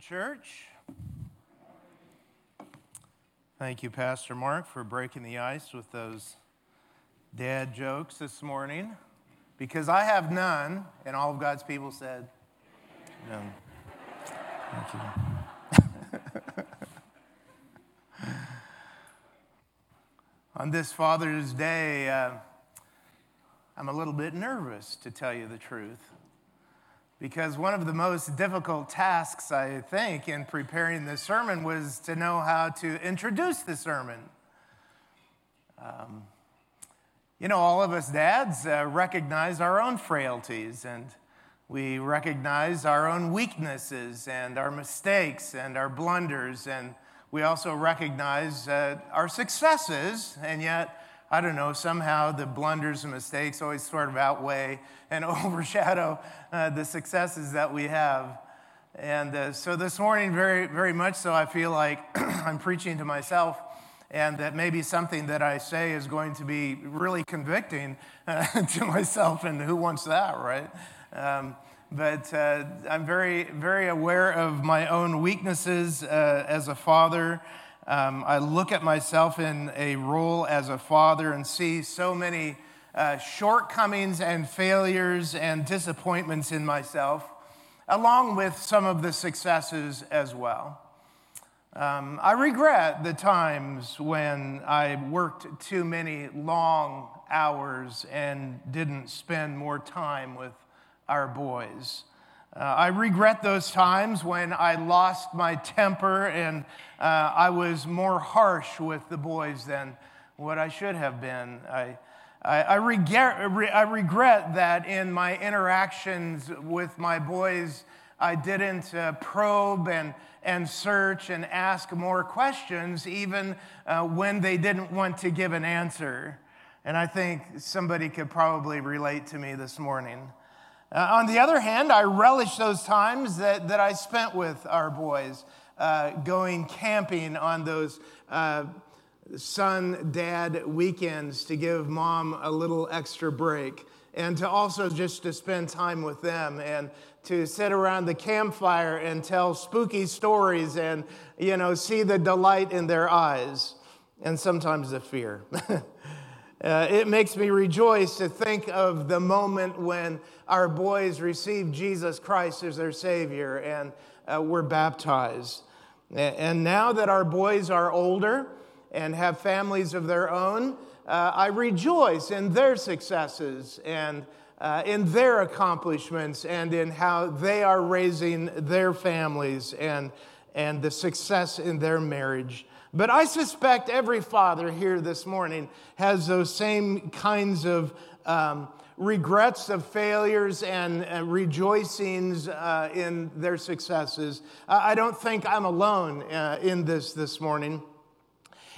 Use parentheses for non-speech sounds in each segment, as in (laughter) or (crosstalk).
Church. Thank you, Pastor Mark, for breaking the ice with those dad jokes this morning. Because I have none, and all of God's people said, none. Thank you. (laughs) On this Father's Day, uh, I'm a little bit nervous, to tell you the truth because one of the most difficult tasks, I think, in preparing this sermon was to know how to introduce the sermon. Um, you know, all of us dads uh, recognize our own frailties and we recognize our own weaknesses and our mistakes and our blunders, and we also recognize uh, our successes, and yet I don't know, somehow the blunders and mistakes always sort of outweigh and (laughs) overshadow uh, the successes that we have. And uh, so this morning, very, very much so, I feel like (clears throat) I'm preaching to myself, and that maybe something that I say is going to be really convicting uh, (laughs) to myself, and who wants that, right? Um, but uh, I'm very, very aware of my own weaknesses uh, as a father. Um, I look at myself in a role as a father and see so many uh, shortcomings and failures and disappointments in myself, along with some of the successes as well. Um, I regret the times when I worked too many long hours and didn't spend more time with our boys. Uh, I regret those times when I lost my temper and uh, I was more harsh with the boys than what I should have been. I, I, I, regret, I regret that in my interactions with my boys, I didn't uh, probe and, and search and ask more questions, even uh, when they didn't want to give an answer. And I think somebody could probably relate to me this morning. Uh, on the other hand, I relish those times that, that I spent with our boys, uh, going camping on those uh, son dad weekends to give mom a little extra break and to also just to spend time with them and to sit around the campfire and tell spooky stories and you know see the delight in their eyes and sometimes the fear (laughs) Uh, it makes me rejoice to think of the moment when our boys received Jesus Christ as their Savior and uh, were baptized. And now that our boys are older and have families of their own, uh, I rejoice in their successes and uh, in their accomplishments and in how they are raising their families and, and the success in their marriage. But I suspect every father here this morning has those same kinds of um, regrets of failures and uh, rejoicings uh, in their successes. I don't think I'm alone uh, in this this morning.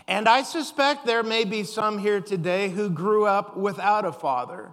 And I suspect there may be some here today who grew up without a father,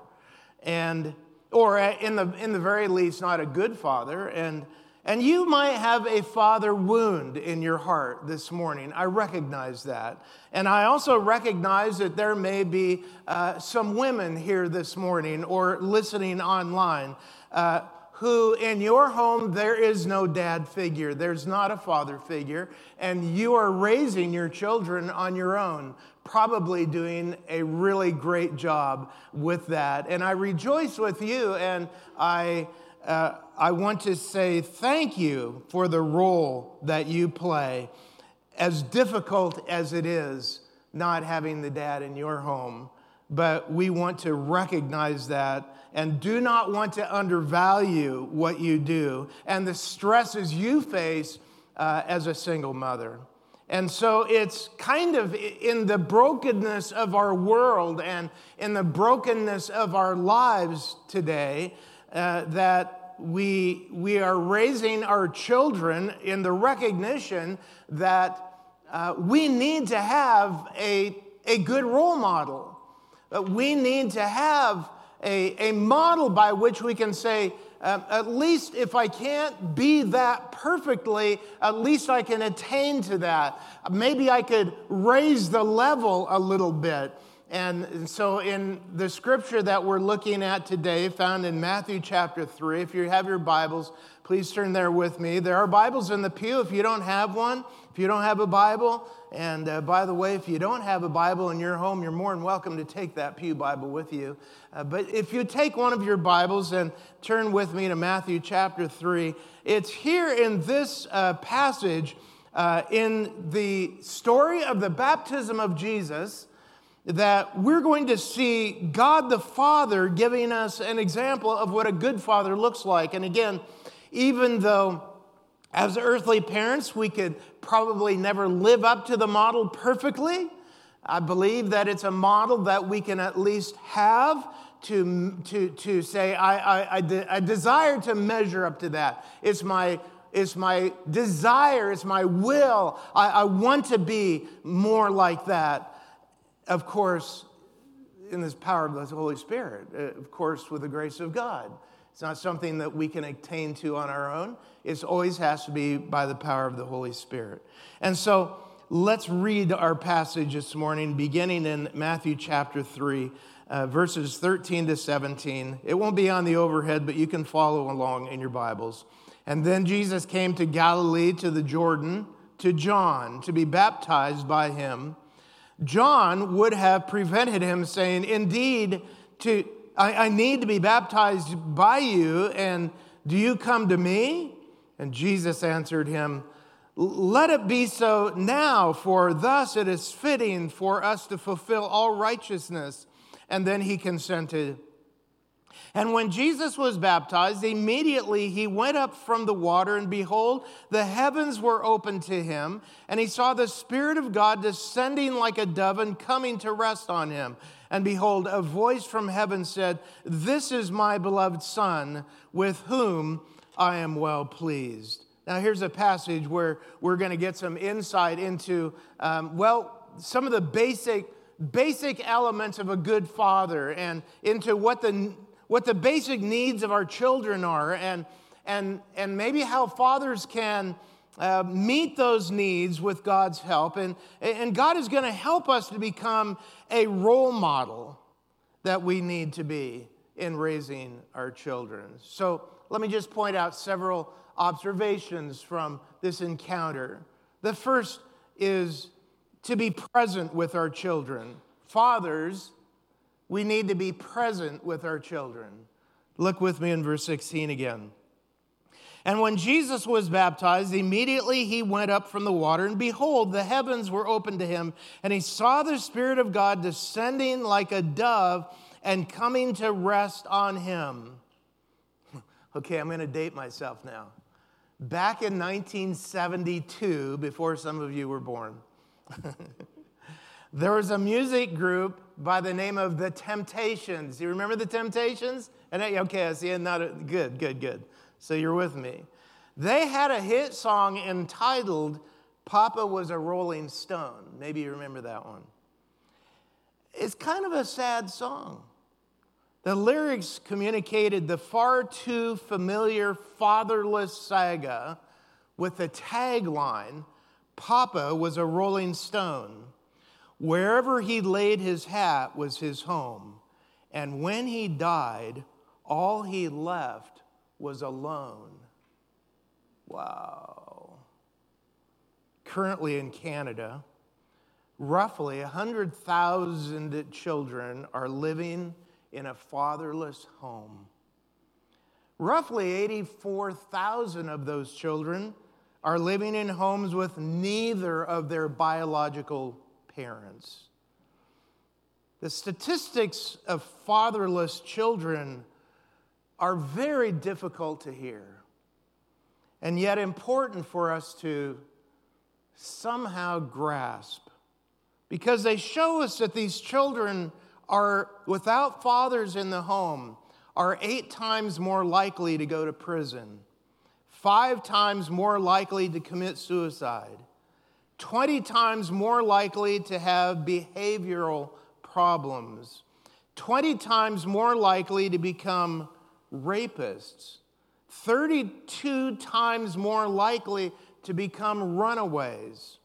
and or uh, in the, in the very least, not a good father. And and you might have a father wound in your heart this morning. I recognize that. And I also recognize that there may be uh, some women here this morning or listening online uh, who, in your home, there is no dad figure, there's not a father figure, and you are raising your children on your own, probably doing a really great job with that. And I rejoice with you, and I uh, I want to say thank you for the role that you play, as difficult as it is not having the dad in your home. But we want to recognize that and do not want to undervalue what you do and the stresses you face uh, as a single mother. And so it's kind of in the brokenness of our world and in the brokenness of our lives today uh, that we, we are raising our children in the recognition that uh, we need to have a, a good role model. That we need to have a, a model by which we can say, um, at least if I can't be that perfectly, at least I can attain to that. Maybe I could raise the level a little bit. And so, in the scripture that we're looking at today, found in Matthew chapter 3, if you have your Bibles, please turn there with me. There are Bibles in the pew if you don't have one, if you don't have a Bible. And uh, by the way, if you don't have a Bible in your home, you're more than welcome to take that Pew Bible with you. Uh, but if you take one of your Bibles and turn with me to Matthew chapter 3, it's here in this uh, passage uh, in the story of the baptism of Jesus that we're going to see God the Father giving us an example of what a good father looks like. And again, even though as earthly parents we could probably never live up to the model perfectly, I believe that it's a model that we can at least have to, to, to say, I, I, I, de- I desire to measure up to that. It's my it's my desire, it's my will. I, I, want to be more like that. Of course, in this power of the Holy Spirit, uh, of course, with the grace of God. It's not something that we can attain to on our own. It always has to be by the power of the Holy Spirit. And so let's read our passage this morning, beginning in Matthew chapter 3, uh, verses 13 to 17. It won't be on the overhead, but you can follow along in your Bibles. And then Jesus came to Galilee, to the Jordan, to John, to be baptized by him. John would have prevented him, saying, Indeed, to, I, I need to be baptized by you, and do you come to me? And Jesus answered him, Let it be so now, for thus it is fitting for us to fulfill all righteousness. And then he consented. And when Jesus was baptized, immediately he went up from the water, and behold, the heavens were opened to him, and he saw the Spirit of God descending like a dove and coming to rest on him. And behold, a voice from heaven said, This is my beloved Son, with whom I am well pleased. Now, here's a passage where we're going to get some insight into, um, well, some of the basic, basic elements of a good father and into what the what the basic needs of our children are, and, and, and maybe how fathers can uh, meet those needs with God's help. And, and God is going to help us to become a role model that we need to be in raising our children. So let me just point out several observations from this encounter. The first is to be present with our children. Fathers, we need to be present with our children. Look with me in verse 16 again. And when Jesus was baptized, immediately he went up from the water, and behold, the heavens were opened to him, and he saw the Spirit of God descending like a dove and coming to rest on him. (laughs) Okay, I'm going to date myself now. Back in 1972, before some of you were born, (laughs) there was a music group by the name of the Temptations. You remember the Temptations? And okay, I see. Not a, good, good, good. So you're with me. They had a hit song entitled "Papa Was a Rolling Stone." Maybe you remember that one. It's kind of a sad song. The lyrics communicated the far too familiar fatherless saga with the tagline, Papa was a rolling stone. Wherever he laid his hat was his home. And when he died, all he left was alone. Wow. Currently in Canada, roughly 100,000 children are living in a fatherless home. Roughly 84,000 of those children are living in homes with neither of their biological parents. The statistics of fatherless children are very difficult to hear, and yet important for us to somehow grasp because they show us that these children are without fathers in the home are eight times more likely to go to prison, five times more likely to commit suicide, 20 times more likely to have behavioral problems, 20 times more likely to become rapists, 32 times more likely to become runaways,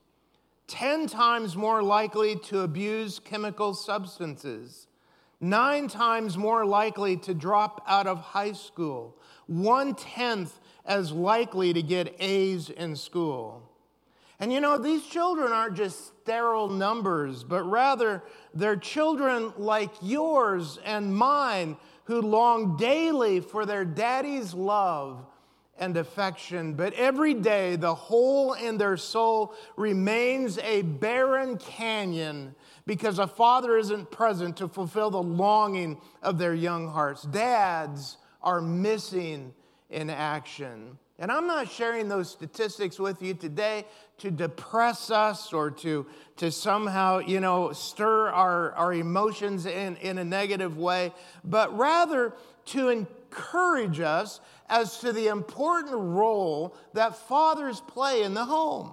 10 times more likely to abuse chemical substances, nine times more likely to drop out of high school, one tenth as likely to get A's in school. And you know, these children aren't just sterile numbers, but rather they're children like yours and mine who long daily for their daddy's love and affection. But every day, the hole in their soul remains a barren canyon because a father isn't present to fulfill the longing of their young hearts. Dads are missing in action. And I'm not sharing those statistics with you today to depress us or to, to somehow, you know, stir our, our emotions in, in a negative way, but rather to encourage us as to the important role that fathers play in the home.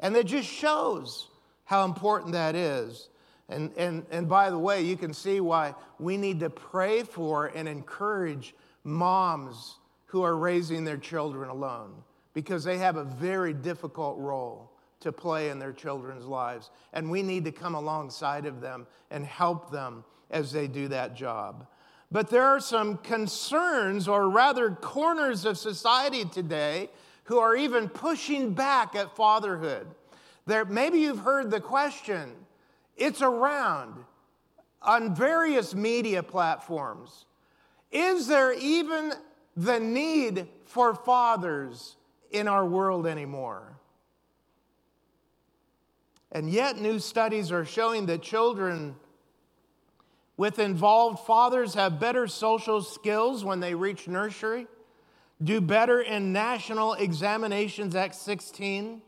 And it just shows how important that is. And, and, and by the way, you can see why we need to pray for and encourage moms who are raising their children alone because they have a very difficult role to play in their children's lives. And we need to come alongside of them and help them as they do that job. But there are some concerns, or rather corners of society today, who are even pushing back at fatherhood. There, maybe you've heard the question, it's around on various media platforms. Is there even the need for fathers in our world anymore? And yet, new studies are showing that children with involved fathers have better social skills when they reach nursery, do better in national examinations at 16,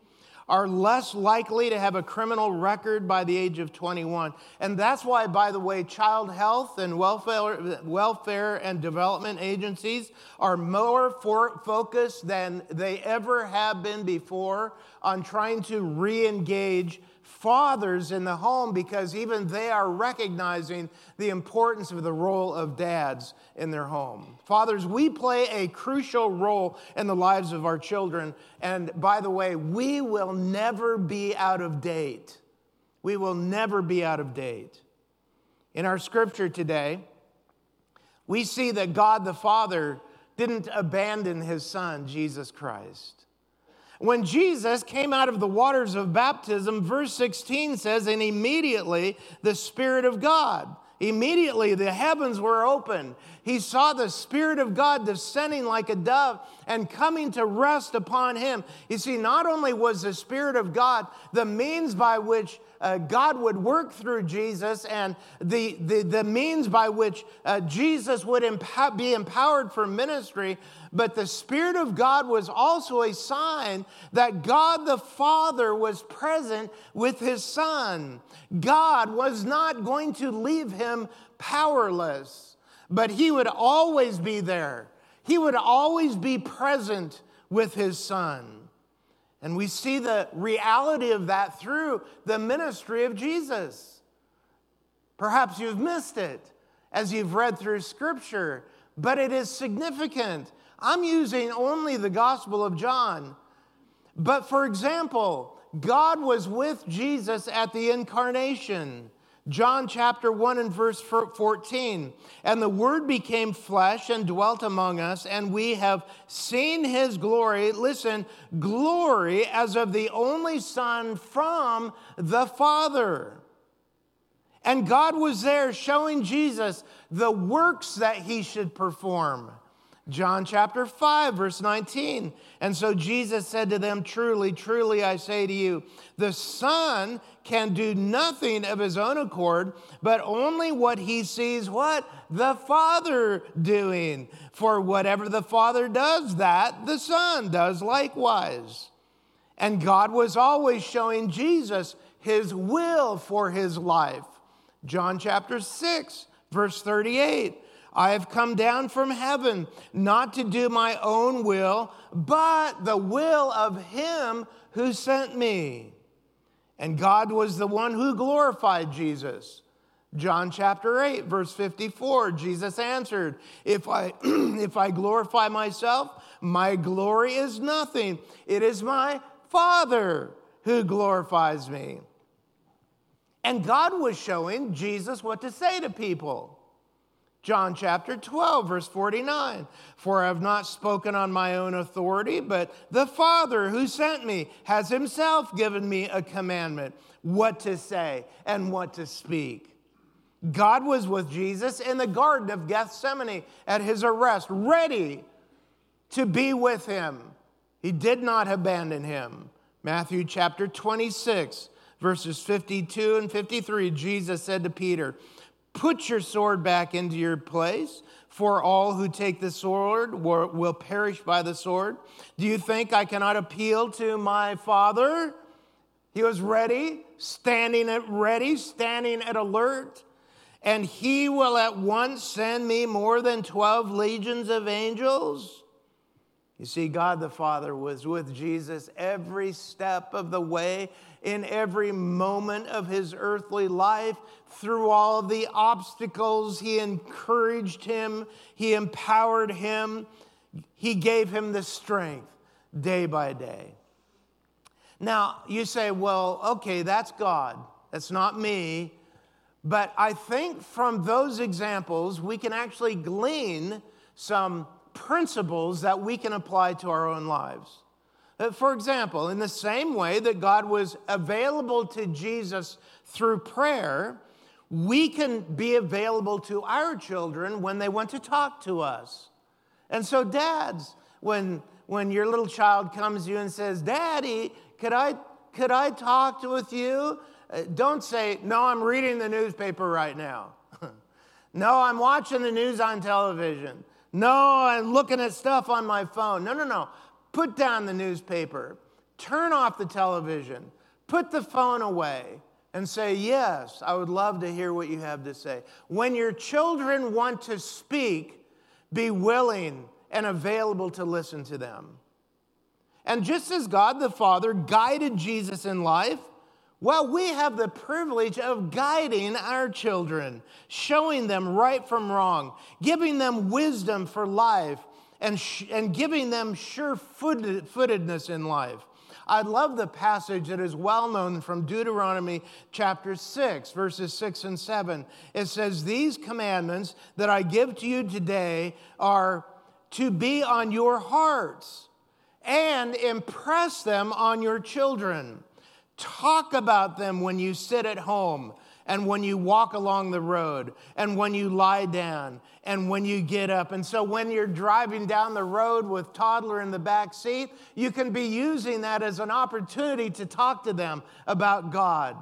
are less likely to have a criminal record by the age of 21. And that's why, by the way, child health and welfare, welfare and development agencies are more focused than they ever have been before on trying to re engage fathers in the home because even they are recognizing the importance of the role of dads in their home. Fathers, we play a crucial role in the lives of our children. And by the way, we will never be out of date. We will never be out of date. In our scripture today, we see that God the Father didn't abandon his son, Jesus Christ. When Jesus came out of the waters of baptism, verse 16 says, and immediately the Spirit of God, immediately the heavens were open. He saw the Spirit of God descending like a dove and coming to rest upon him. You see, not only was the Spirit of God the means by which uh, God would work through Jesus and the, the, the means by which uh, Jesus would be empowered for ministry, but the Spirit of God was also a sign that God the Father was present with his Son. God was not going to leave him powerless, but he would always be there. He would always be present with his Son. And we see the reality of that through the ministry of Jesus. Perhaps you've missed it as you've read through Scripture, but it is significant. I'm using only the Gospel of John. But for example, God was with Jesus at the incarnation. John chapter 1 and verse 14. And the Word became flesh and dwelt among us, and we have seen his glory. Listen, glory as of the only Son from the Father. And God was there showing Jesus the works that he should perform. John chapter 5, verse 19. And so Jesus said to them, Truly, truly, I say to you, the Son can do nothing of his own accord, but only what he sees what? The Father doing. For whatever the Father does, that the Son does likewise. And God was always showing Jesus his will for his life. John chapter 6, verse 38. I have come down from heaven not to do my own will, but the will of him who sent me. And God was the one who glorified Jesus. John chapter 8, verse 54, Jesus answered, If I, (clears throat) if I glorify myself, my glory is nothing. It is my Father who glorifies me. And God was showing Jesus what to say to people. John chapter 12, verse 49. For I have not spoken on my own authority, but the Father who sent me has himself given me a commandment what to say and what to speak. God was with Jesus in the Garden of Gethsemane at his arrest, ready to be with him. He did not abandon him. Matthew chapter 26, verses 52 and 53, Jesus said to Peter, Put your sword back into your place, for all who take the sword will perish by the sword. Do you think I cannot appeal to my Father? He was ready, standing at ready, standing at alert, and he will at once send me more than 12 legions of angels. You see, God the Father was with Jesus every step of the way in every moment of his earthly life. Through all the obstacles, he encouraged him, he empowered him, he gave him the strength day by day. Now, you say, well, okay, that's God, that's not me. But I think from those examples, we can actually glean some principles that we can apply to our own lives. Uh, for example, in the same way that God was available to Jesus through prayer, we can be available to our children when they want to talk to us. And so, dads, when, when your little child comes to you and says, Daddy, could I, could I talk to, with you? Uh, don't say, No, I'm reading the newspaper right now. (laughs) no, I'm watching the news on television. No, I'm looking at stuff on my phone. No, no, no. Put down the newspaper, turn off the television, put the phone away, and say, Yes, I would love to hear what you have to say. When your children want to speak, be willing and available to listen to them. And just as God the Father guided Jesus in life, well, we have the privilege of guiding our children, showing them right from wrong, giving them wisdom for life, and, sh- and giving them sure footedness in life. I love the passage that is well known from Deuteronomy chapter 6, verses 6 and 7. It says, These commandments that I give to you today are to be on your hearts and impress them on your children. Talk about them when you sit at home and when you walk along the road, and when you lie down, and when you get up. And so, when you're driving down the road with toddler in the back seat, you can be using that as an opportunity to talk to them about God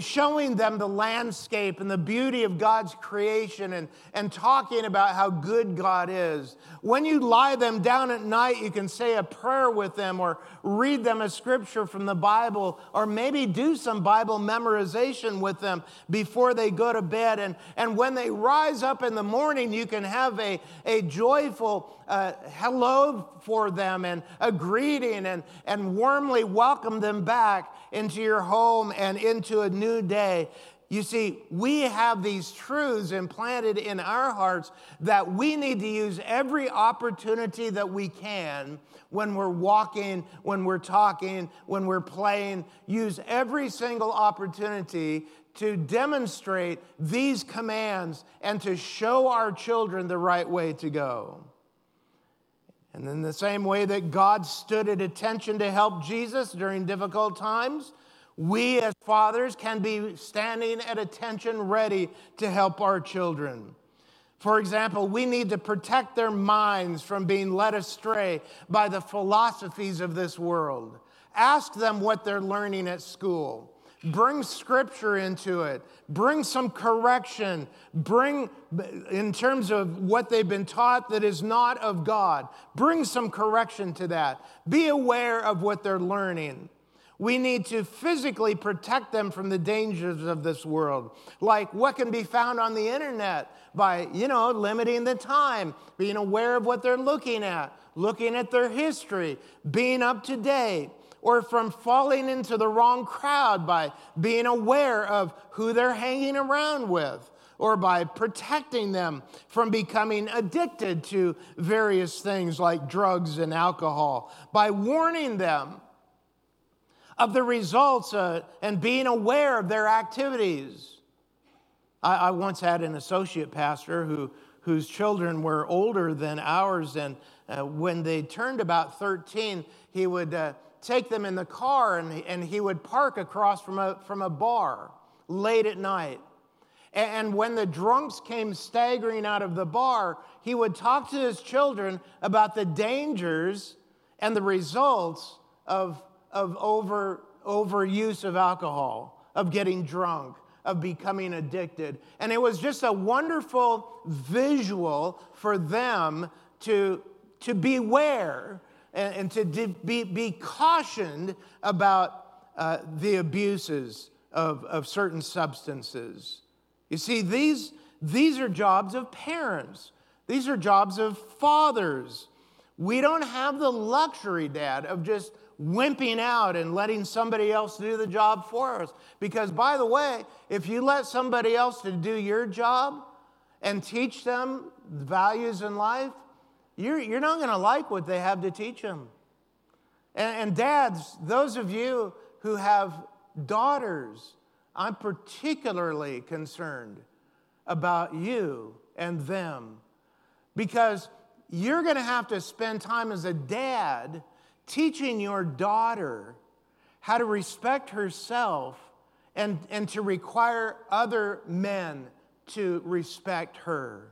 showing them the landscape and the beauty of God's creation and, and talking about how good God is. When you lie them down at night, you can say a prayer with them or read them a scripture from the Bible or maybe do some Bible memorization with them before they go to bed. And, and when they rise up in the morning, you can have a, a joyful uh, hello for them and a greeting and, and warmly welcome them back into your home and into a new day. You see, we have these truths implanted in our hearts that we need to use every opportunity that we can when we're walking, when we're talking, when we're playing. Use every single opportunity to demonstrate these commands and to show our children the right way to go. And in the same way that God stood at attention to help Jesus during difficult times, we as fathers can be standing at attention ready to help our children. For example, we need to protect their minds from being led astray by the philosophies of this world. Ask them what they're learning at school. Bring scripture into it. Bring some correction. Bring, in terms of what they've been taught that is not of God, bring some correction to that. Be aware of what they're learning. We need to physically protect them from the dangers of this world, like what can be found on the internet by, you know, limiting the time, being aware of what they're looking at, looking at their history, being up to date or from falling into the wrong crowd by being aware of who they're hanging around with, or by protecting them from becoming addicted to various things like drugs and alcohol, by warning them of the results uh, and being aware of their activities. I, I once had an associate pastor who, whose children were older than ours, and uh, when they turned about 13, he would uh, take them in the car and, and he would park across from a, from a bar late at night. And when the drunks came staggering out of the bar, he would talk to his children about the dangers and the results of, of over, overuse of alcohol, of getting drunk, of becoming addicted. And it was just a wonderful visual for them to, to beware and, and to be, be cautioned about uh, the abuses of, of certain substances. You see, these, these are jobs of parents, these are jobs of fathers. We don't have the luxury, Dad, of just wimping out and letting somebody else do the job for us. Because, by the way, if you let somebody else to do your job and teach them values in life, you're, you're not going to like what they have to teach them. And, and dads, those of you who have daughters, I'm particularly concerned about you and them because you're going to have to spend time as a dad teaching your daughter how to respect herself and, and to require other men to respect her.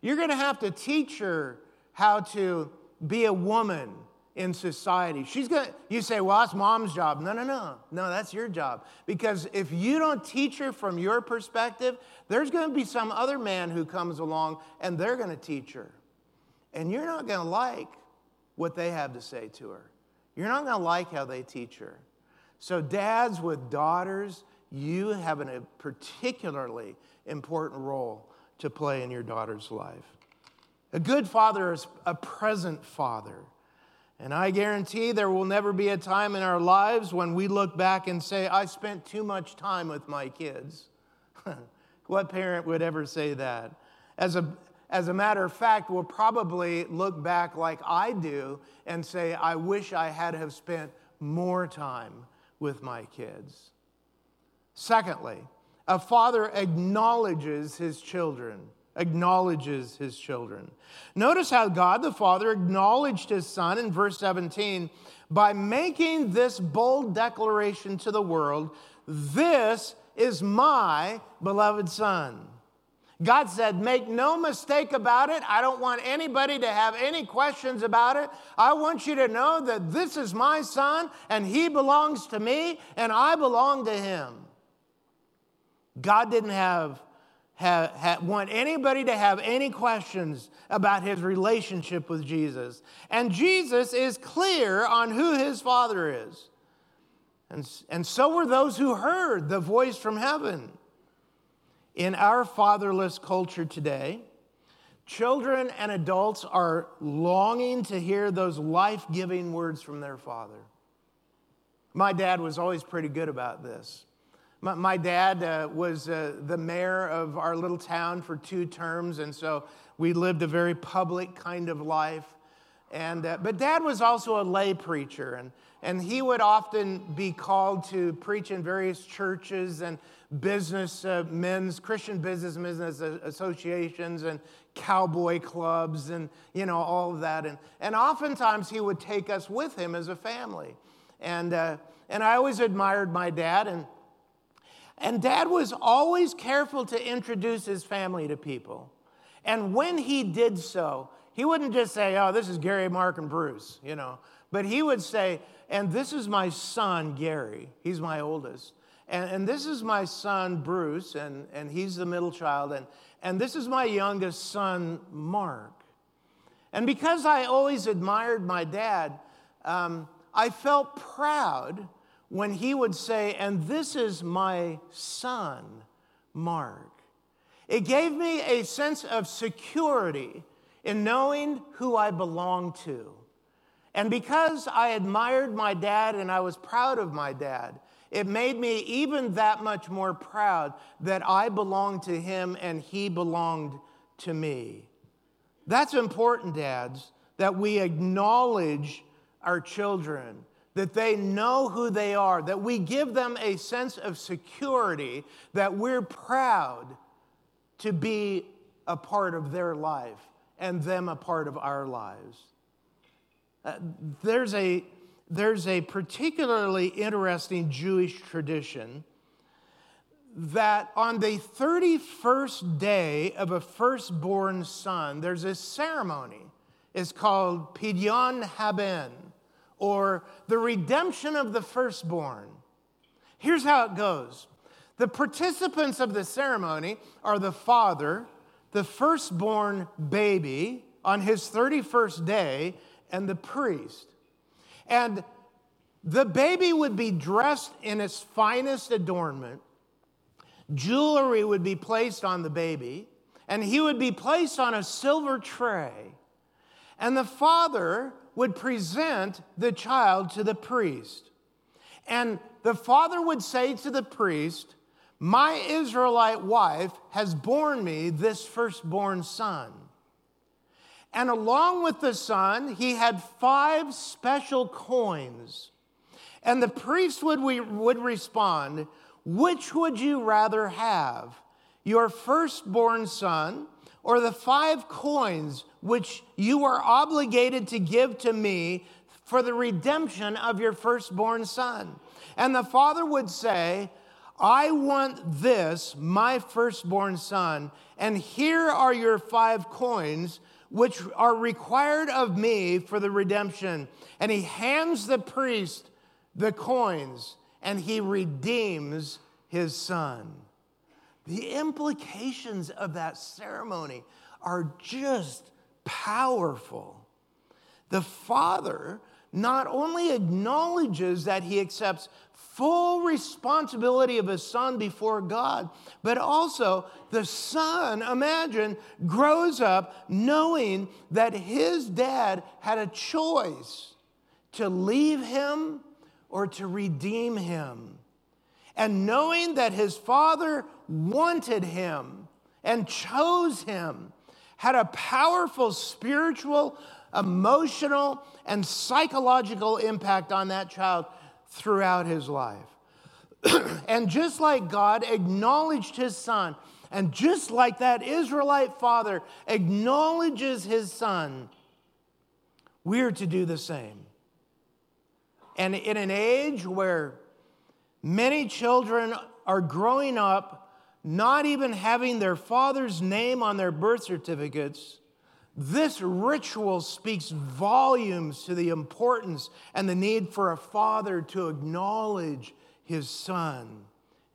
You're going to have to teach her how to be a woman in society. She's going to, you say, well, that's mom's job. No, no, no. No, that's your job. Because if you don't teach her from your perspective, there's going to be some other man who comes along and they're going to teach her. And you're not going to like what they have to say to her. You're not going to like how they teach her. So, dads with daughters, you have a particularly important role to play in your daughter's life. A good father is a present father. And I guarantee there will never be a time in our lives when we look back and say, I spent too much time with my kids. (laughs) what parent would ever say that? As a, as a matter of fact, we'll probably look back like I do and say, I wish I had have spent more time with my kids. Secondly, a father acknowledges his children acknowledges his children. Notice how God the Father acknowledged his Son in verse 17 by making this bold declaration to the world This is my beloved Son. God said, Make no mistake about it. I don't want anybody to have any questions about it. I want you to know that this is my son, and he belongs to me, and I belong to him. God didn't have have, have, want anybody to have any questions about his relationship with Jesus. And Jesus is clear on who his Father is. And, and so were those who heard the voice from heaven. In our fatherless culture today, children and adults are longing to hear those life giving words from their father. My dad was always pretty good about this. My, my dad uh, was uh, the mayor of our little town for two terms, and so we lived a very public kind of life. And, uh, but dad was also a lay preacher, and, and he would often be called to preach in various churches and business uh, men's, Christian business business associations and cowboy clubs and, you know, all of that. And, and oftentimes he would take us with him as a family. And, uh, and I always admired my dad, and and dad was always careful to introduce his family to people. And when he did so, he wouldn't just say, Oh, this is Gary, Mark, and Bruce, you know, but he would say, And this is my son, Gary. He's my oldest. And, and this is my son, Bruce, and, and he's the middle child. And, and this is my youngest son, Mark. And because I always admired my dad, um, I felt proud when he would say, And this is my son, Mark. It gave me a sense of security in knowing who I belonged to. And because I admired my dad and I was proud of my dad, it made me even that much more proud that I belonged to him and he belonged to me. That's important, dads, that we acknowledge our children that they know who they are, that we give them a sense of security, that we're proud to be a part of their life and them a part of our lives. Uh, there's, a, there's a particularly interesting Jewish tradition that on the 31st day of a firstborn son, there's a ceremony. It's called Pidyon Haben, or the redemption of the firstborn. Here's how it goes the participants of the ceremony are the father, the firstborn baby on his 31st day, and the priest. And the baby would be dressed in its finest adornment Jewelry would be placed on the baby, and he would be placed on a silver tray. And the father would present the child to the priest. And the father would say to the priest, My Israelite wife has borne me this firstborn son. And along with the son, he had five special coins. And the priest would, we, would respond, which would you rather have, your firstborn son or the five coins which you are obligated to give to me for the redemption of your firstborn son? And the father would say, I want this, my firstborn son, and here are your five coins which are required of me for the redemption. And he hands the priest the coins and he redeems his son. The implications of that ceremony are just powerful. The father not only acknowledges that he accepts full responsibility of his son before God, but also the son, imagine, grows up knowing that his dad had a choice to leave him or to redeem him. And knowing that his father wanted him and chose him had a powerful spiritual, emotional, and psychological impact on that child throughout his life. (clears throat) and just like God acknowledged his son, and just like that Israelite father acknowledges his son, we're to do the same. And in an age where many children are growing up not even having their father's name on their birth certificates, this ritual speaks volumes to the importance and the need for a father to acknowledge his son.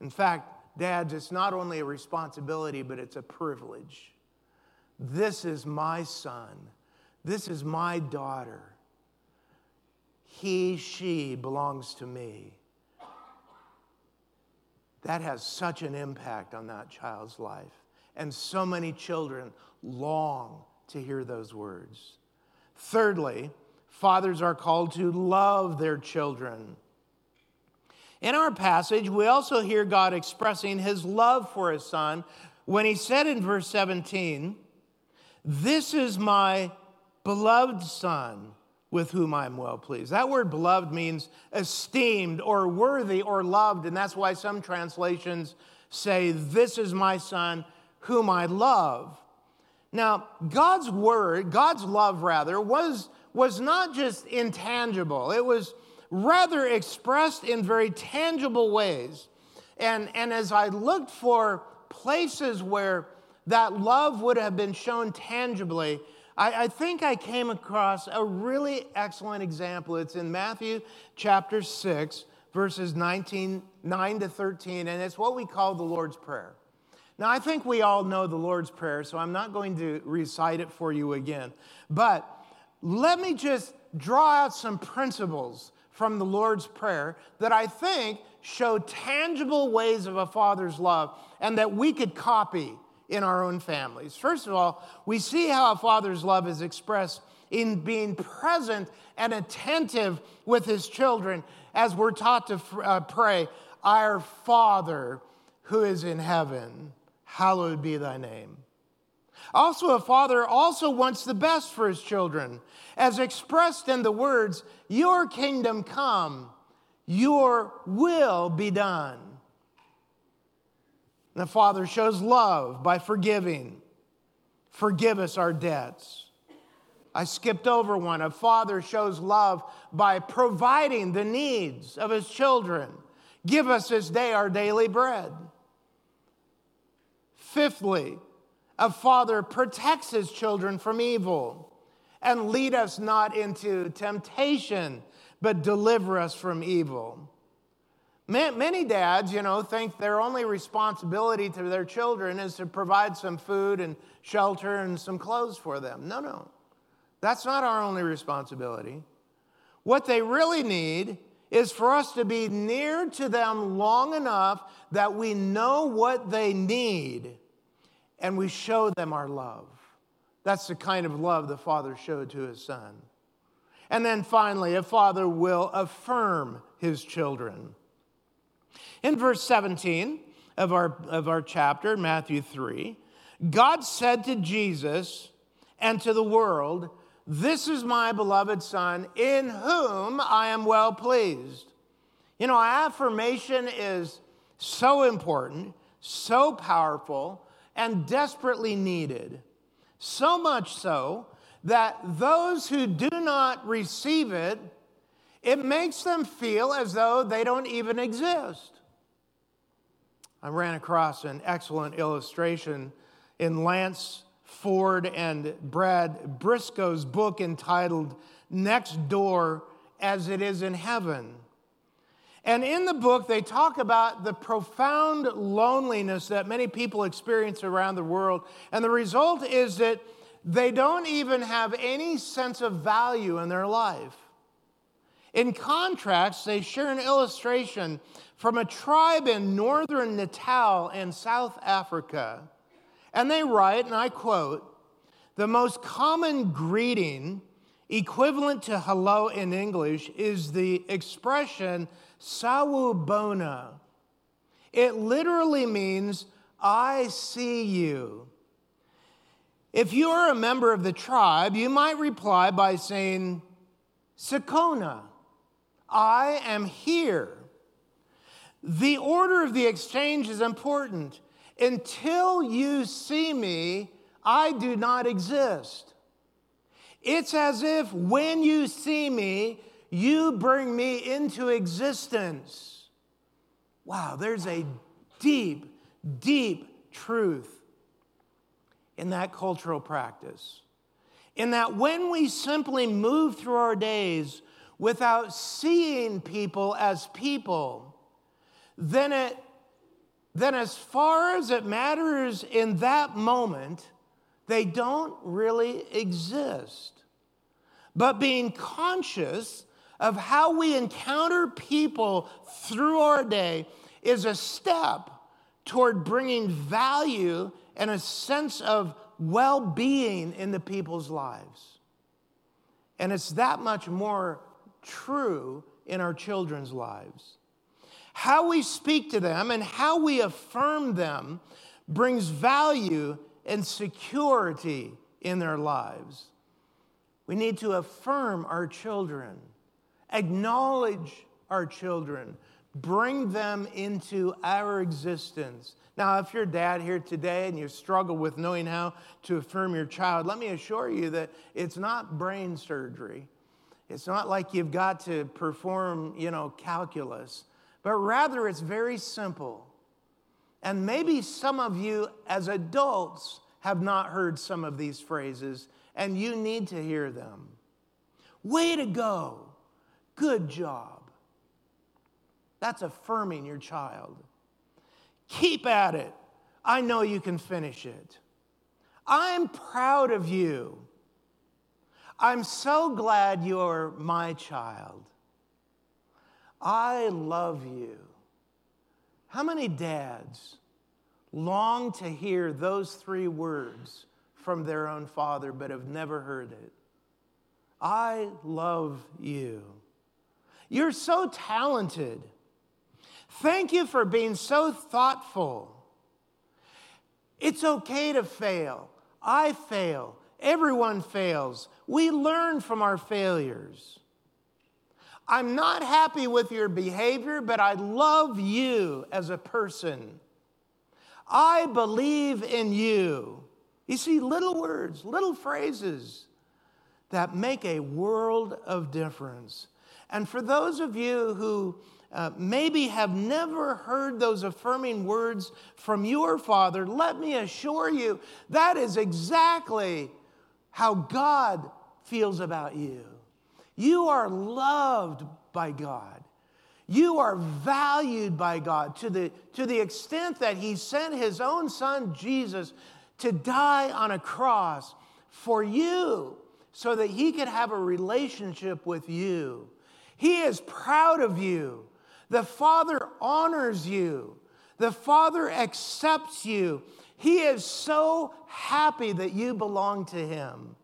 In fact, dads, it's not only a responsibility, but it's a privilege. This is my son. This is my daughter. He, she belongs to me. That has such an impact on that child's life. And so many children long to hear those words. Thirdly, fathers are called to love their children. In our passage, we also hear God expressing his love for his son when he said in verse 17, This is my beloved son with whom I am well pleased. That word beloved means esteemed or worthy or loved, and that's why some translations say, This is my son whom I love. Now, God's word, God's love rather, was, was not just intangible, it was rather expressed in very tangible ways. And, and as I looked for places where that love would have been shown tangibly, I, I think I came across a really excellent example. It's in Matthew chapter 6, verses 19, 9 to 13, and it's what we call the Lord's Prayer. Now, I think we all know the Lord's Prayer, so I'm not going to recite it for you again. But let me just draw out some principles from the Lord's Prayer that I think show tangible ways of a father's love and that we could copy in our own families. First of all, we see how a father's love is expressed in being present and attentive with his children as we're taught to uh, pray, Our Father who is in heaven, hallowed be thy name. Also, a father also wants the best for his children, as expressed in the words, Your kingdom come, your will be done. The Father shows love by forgiving. Forgive us our debts. I skipped over one. A father shows love by providing the needs of his children. Give us this day our daily bread. Fifthly, a father protects his children from evil and lead us not into temptation, but deliver us from evil. Many dads, you know, think their only responsibility to their children is to provide some food and shelter and some clothes for them. No, no. That's not our only responsibility. What they really need is for us to be near to them long enough that we know what they need and we show them our love. That's the kind of love the Father showed to his Son. And then finally, a father will affirm his children. In verse 17 of our, of our chapter, Matthew 3, God said to Jesus and to the world, This is my beloved Son, in whom I am well pleased. You know, affirmation is so important, so powerful, and desperately needed. So much so that those who do not receive it, it makes them feel as though they don't even exist. I ran across an excellent illustration in Lance Ford and Brad Brisco's book entitled Next Door as It Is in Heaven. And in the book, they talk about the profound loneliness that many people experience around the world. And the result is that they don't even have any sense of value in their life. In contrast, they share an illustration from a tribe in northern Natal in South Africa. And they write, and I quote, the most common greeting, equivalent to hello in English, is the expression sawubona. It literally means, I see you. If you are a member of the tribe, you might reply by saying, Sikhona, I am here. The order of the exchange is important. Until you see me, I do not exist. It's as if when you see me, you bring me into existence. Wow, there's a deep, deep truth in that cultural practice. In that when we simply move through our days without seeing people as people, then it then as far as it matters in that moment, they don't really exist. But being conscious of how we encounter people through our day is a step toward bringing value and a sense of well being into people's lives. And it's that much more true in our children's lives. How we speak to them and how we affirm them brings value and security in their lives. We need to affirm our children, acknowledge our children, bring them into our existence. Now, if you're dad here today and you struggle with knowing how to affirm your child, let me assure you that it's not brain surgery. It's not like you've got to perform, you know, calculus but rather it's very simple. And maybe some of you as adults have not heard some of these phrases, and you need to hear them. Way to go. Good job. That's affirming your child. Keep at it. I know you can finish it. I'm proud of you. I'm so glad you're my child. I love you. How many dads long to hear those three words from their own father but have never heard it? I love you. You're so talented. Thank you for being so thoughtful. It's okay to fail. I fail. Everyone fails. We learn from our failures. I'm not happy with your behavior, but I love you as a person. I believe in you. You see, little words, little phrases that make a world of difference. And for those of you who uh, maybe have never heard those affirming words from your father, let me assure you that is exactly how God feels about you. You are loved by God. You are valued by God to the, to the extent that He sent His own Son, Jesus, to die on a cross for you so that He could have a relationship with you. He is proud of you. The Father honors you. The Father accepts you. He is so happy that you belong to Him.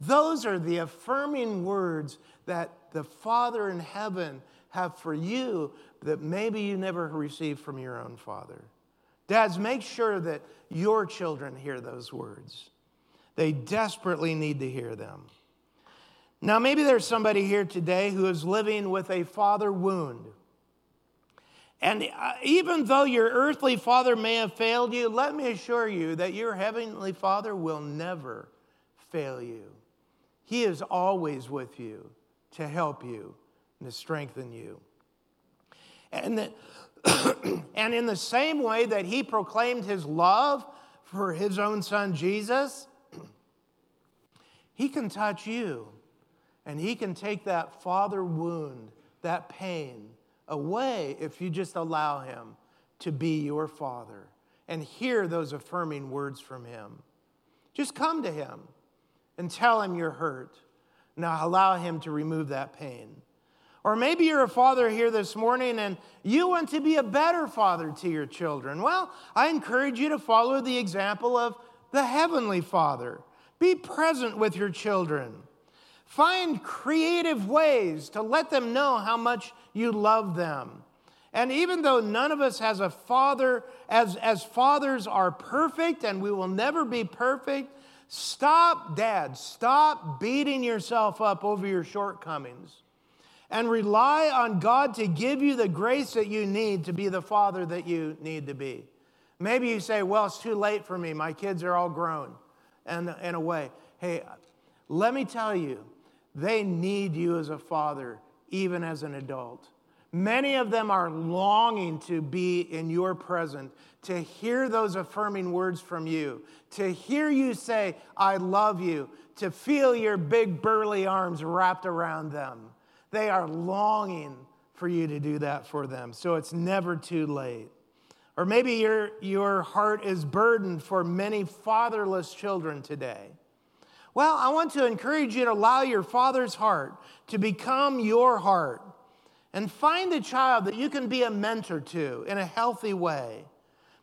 Those are the affirming words that the Father in heaven have for you that maybe you never received from your own father. Dads, make sure that your children hear those words. They desperately need to hear them. Now, maybe there's somebody here today who is living with a father wound. And uh, even though your earthly father may have failed you, let me assure you that your heavenly father will never fail you. He is always with you to help you and to strengthen you. And, that, (clears throat) and in the same way that he proclaimed his love for his own son Jesus, (clears throat) he can touch you and he can take that father wound, that pain away if you just allow him to be your father and hear those affirming words from him. Just come to him and tell him you're hurt. Now allow him to remove that pain. Or maybe you're a father here this morning and you want to be a better father to your children. Well, I encourage you to follow the example of the Heavenly Father. Be present with your children. Find creative ways to let them know how much you love them. And even though none of us has a father, as, as fathers are perfect and we will never be perfect, stop, dad, stop beating yourself up over your shortcomings and rely on God to give you the grace that you need to be the father that you need to be. Maybe you say, Well, it's too late for me. My kids are all grown. And in a way, hey, let me tell you, they need you as a father, even as an adult. Many of them are longing to be in your presence, to hear those affirming words from you, to hear you say, I love you, to feel your big burly arms wrapped around them. They are longing for you to do that for them. So it's never too late. Or maybe your, your heart is burdened for many fatherless children today. Well, I want to encourage you to allow your father's heart to become your heart and find a child that you can be a mentor to in a healthy way.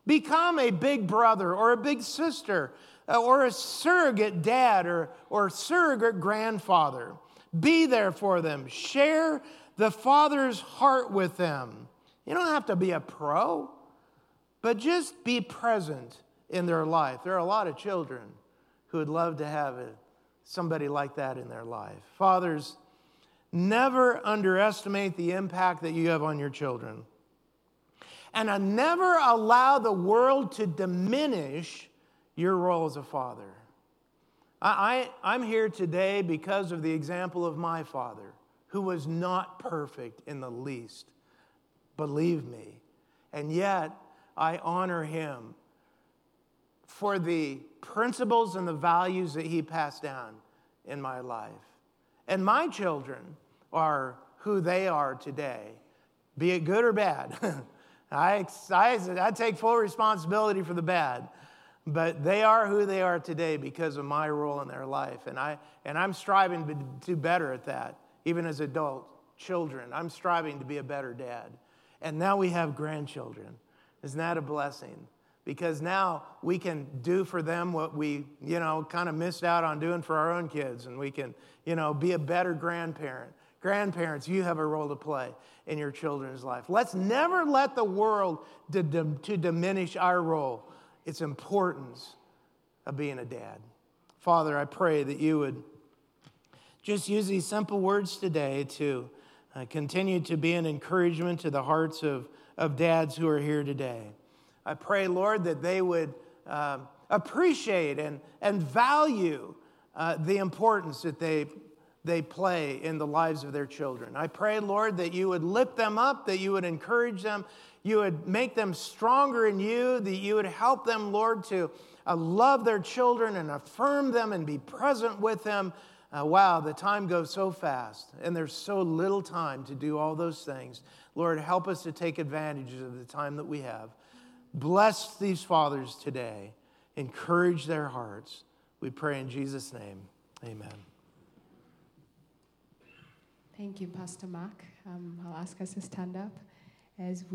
Become a big brother or a big sister uh, or a surrogate dad or, or surrogate grandfather be there for them. Share the Father's heart with them. You don't have to be a pro, but just be present in their life. There are a lot of children who would love to have somebody like that in their life. Fathers, never underestimate the impact that you have on your children. And I never allow the world to diminish your role as a father. I, I, I'm here today because of the example of my father, who was not perfect in the least. Believe me. And yet, I honor him for the principles and the values that he passed down in my life. And my children are who they are today, be it good or bad. (laughs) I, I, I take full responsibility for the bad but they are who they are today because of my role in their life. And, I, and I'm striving to do better at that, even as adult children. I'm striving to be a better dad. And now we have grandchildren. Isn't that a blessing? Because now we can do for them what we, you know, kind of missed out on doing for our own kids. And we can, you know, be a better grandparent. Grandparents, you have a role to play in your children's life. Let's never let the world to, to diminish our role its importance of being a dad. Father, I pray that you would just use these simple words today to uh, continue to be an encouragement to the hearts of, of dads who are here today. I pray, Lord, that they would um, appreciate and, and value uh, the importance that they, they play in the lives of their children. I pray, Lord, that you would lift them up, that you would encourage them, you would make them stronger in you, that you would help them, Lord, to uh, love their children and affirm them and be present with them. Uh, wow, the time goes so fast, and there's so little time to do all those things. Lord, help us to take advantage of the time that we have. Bless these fathers today, encourage their hearts. We pray in Jesus' name. Amen. Thank you, Pastor Mark. Um, I'll ask us to stand up as we